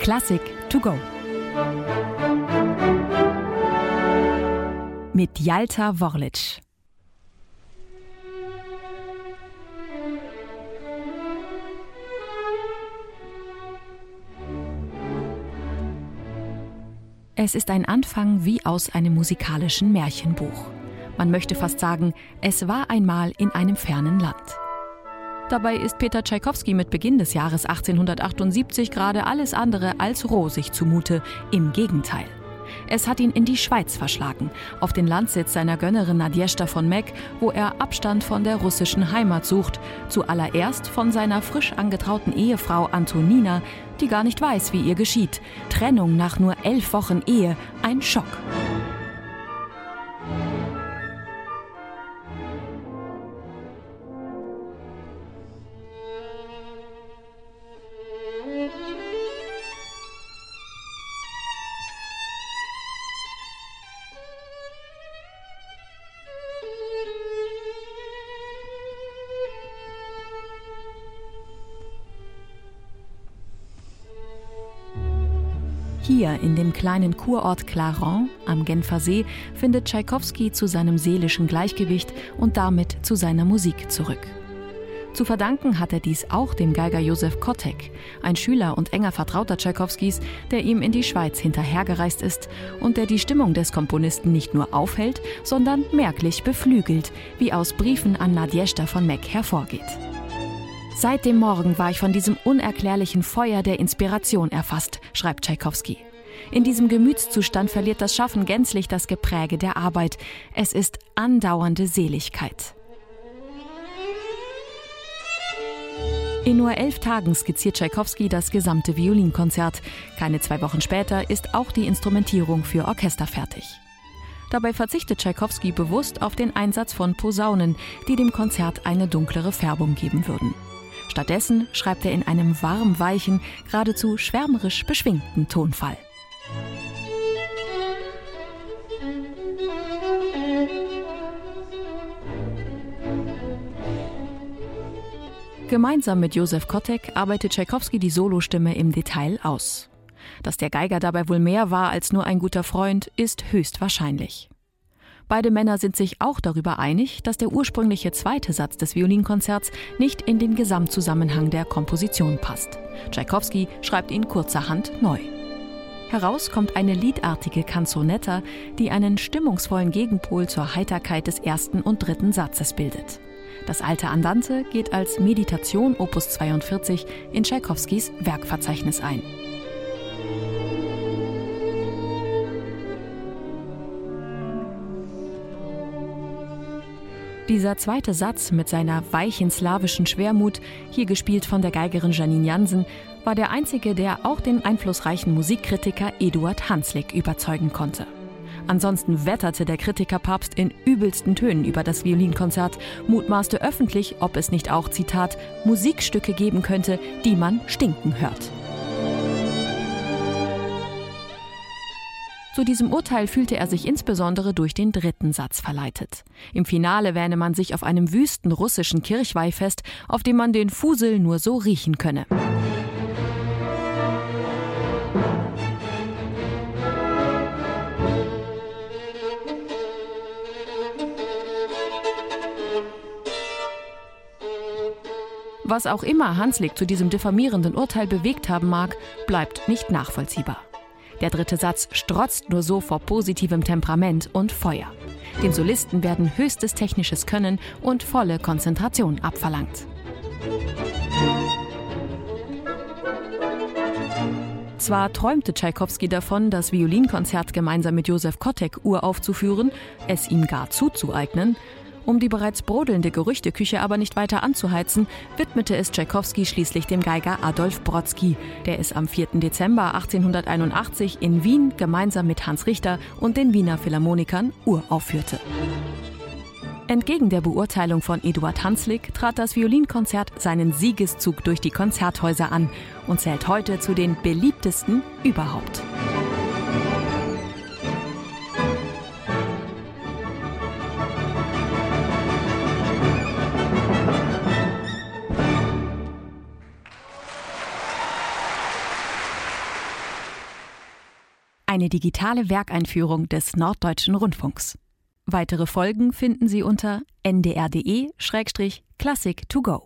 Klassik to go. Mit Jalta Worlic. Es ist ein Anfang wie aus einem musikalischen Märchenbuch. Man möchte fast sagen, es war einmal in einem fernen Land. Dabei ist Peter Tschaikowski mit Beginn des Jahres 1878 gerade alles andere als rosig zumute. Im Gegenteil. Es hat ihn in die Schweiz verschlagen, auf den Landsitz seiner Gönnerin Nadjeshta von Meck, wo er Abstand von der russischen Heimat sucht, zuallererst von seiner frisch angetrauten Ehefrau Antonina, die gar nicht weiß, wie ihr geschieht. Trennung nach nur elf Wochen Ehe, ein Schock. Hier in dem kleinen Kurort Clarens am Genfer See findet Tschaikowski zu seinem seelischen Gleichgewicht und damit zu seiner Musik zurück. Zu verdanken hat er dies auch dem Geiger Josef Kotek, ein Schüler und enger Vertrauter Tschaikowskis, der ihm in die Schweiz hinterhergereist ist und der die Stimmung des Komponisten nicht nur aufhält, sondern merklich beflügelt, wie aus Briefen an Nadjeshta von Meck hervorgeht. Seit dem Morgen war ich von diesem unerklärlichen Feuer der Inspiration erfasst, schreibt Tschaikowski. In diesem Gemütszustand verliert das Schaffen gänzlich das Gepräge der Arbeit. Es ist andauernde Seligkeit. In nur elf Tagen skizziert Tschaikowski das gesamte Violinkonzert. Keine zwei Wochen später ist auch die Instrumentierung für Orchester fertig. Dabei verzichtet Tschaikowski bewusst auf den Einsatz von Posaunen, die dem Konzert eine dunklere Färbung geben würden. Stattdessen schreibt er in einem warm weichen, geradezu schwärmerisch beschwingten Tonfall. Gemeinsam mit Josef Kotek arbeitet Tschaikowski die Solostimme im Detail aus. Dass der Geiger dabei wohl mehr war als nur ein guter Freund, ist höchst wahrscheinlich. Beide Männer sind sich auch darüber einig, dass der ursprüngliche zweite Satz des Violinkonzerts nicht in den Gesamtzusammenhang der Komposition passt. Tschaikowski schreibt ihn kurzerhand neu. Heraus kommt eine liedartige Canzonetta, die einen stimmungsvollen Gegenpol zur Heiterkeit des ersten und dritten Satzes bildet. Das alte Andante geht als Meditation Opus 42 in Tschaikowskis Werkverzeichnis ein. Dieser zweite Satz mit seiner weichen slawischen Schwermut, hier gespielt von der Geigerin Janine Jansen, war der einzige, der auch den einflussreichen Musikkritiker Eduard Hanslick überzeugen konnte. Ansonsten wetterte der Kritikerpapst in übelsten Tönen über das Violinkonzert, mutmaßte öffentlich, ob es nicht auch, Zitat, Musikstücke geben könnte, die man stinken hört. Zu diesem Urteil fühlte er sich insbesondere durch den dritten Satz verleitet. Im Finale wähne man sich auf einem wüsten russischen Kirchweihfest, auf dem man den Fusel nur so riechen könne. Was auch immer Hanslick zu diesem diffamierenden Urteil bewegt haben mag, bleibt nicht nachvollziehbar. Der dritte Satz strotzt nur so vor positivem Temperament und Feuer. Den Solisten werden höchstes technisches Können und volle Konzentration abverlangt. Zwar träumte Tschaikowski davon, das Violinkonzert gemeinsam mit Josef Kotek uraufzuführen, es ihm gar zuzueignen, um die bereits brodelnde Gerüchteküche aber nicht weiter anzuheizen, widmete es Tschaikowski schließlich dem Geiger Adolf Brodsky, der es am 4. Dezember 1881 in Wien gemeinsam mit Hans Richter und den Wiener Philharmonikern uraufführte. Entgegen der Beurteilung von Eduard Hanslick trat das Violinkonzert seinen Siegeszug durch die Konzerthäuser an und zählt heute zu den beliebtesten überhaupt. Eine digitale Werkeinführung des Norddeutschen Rundfunks. Weitere Folgen finden Sie unter ndr.de-classic to go.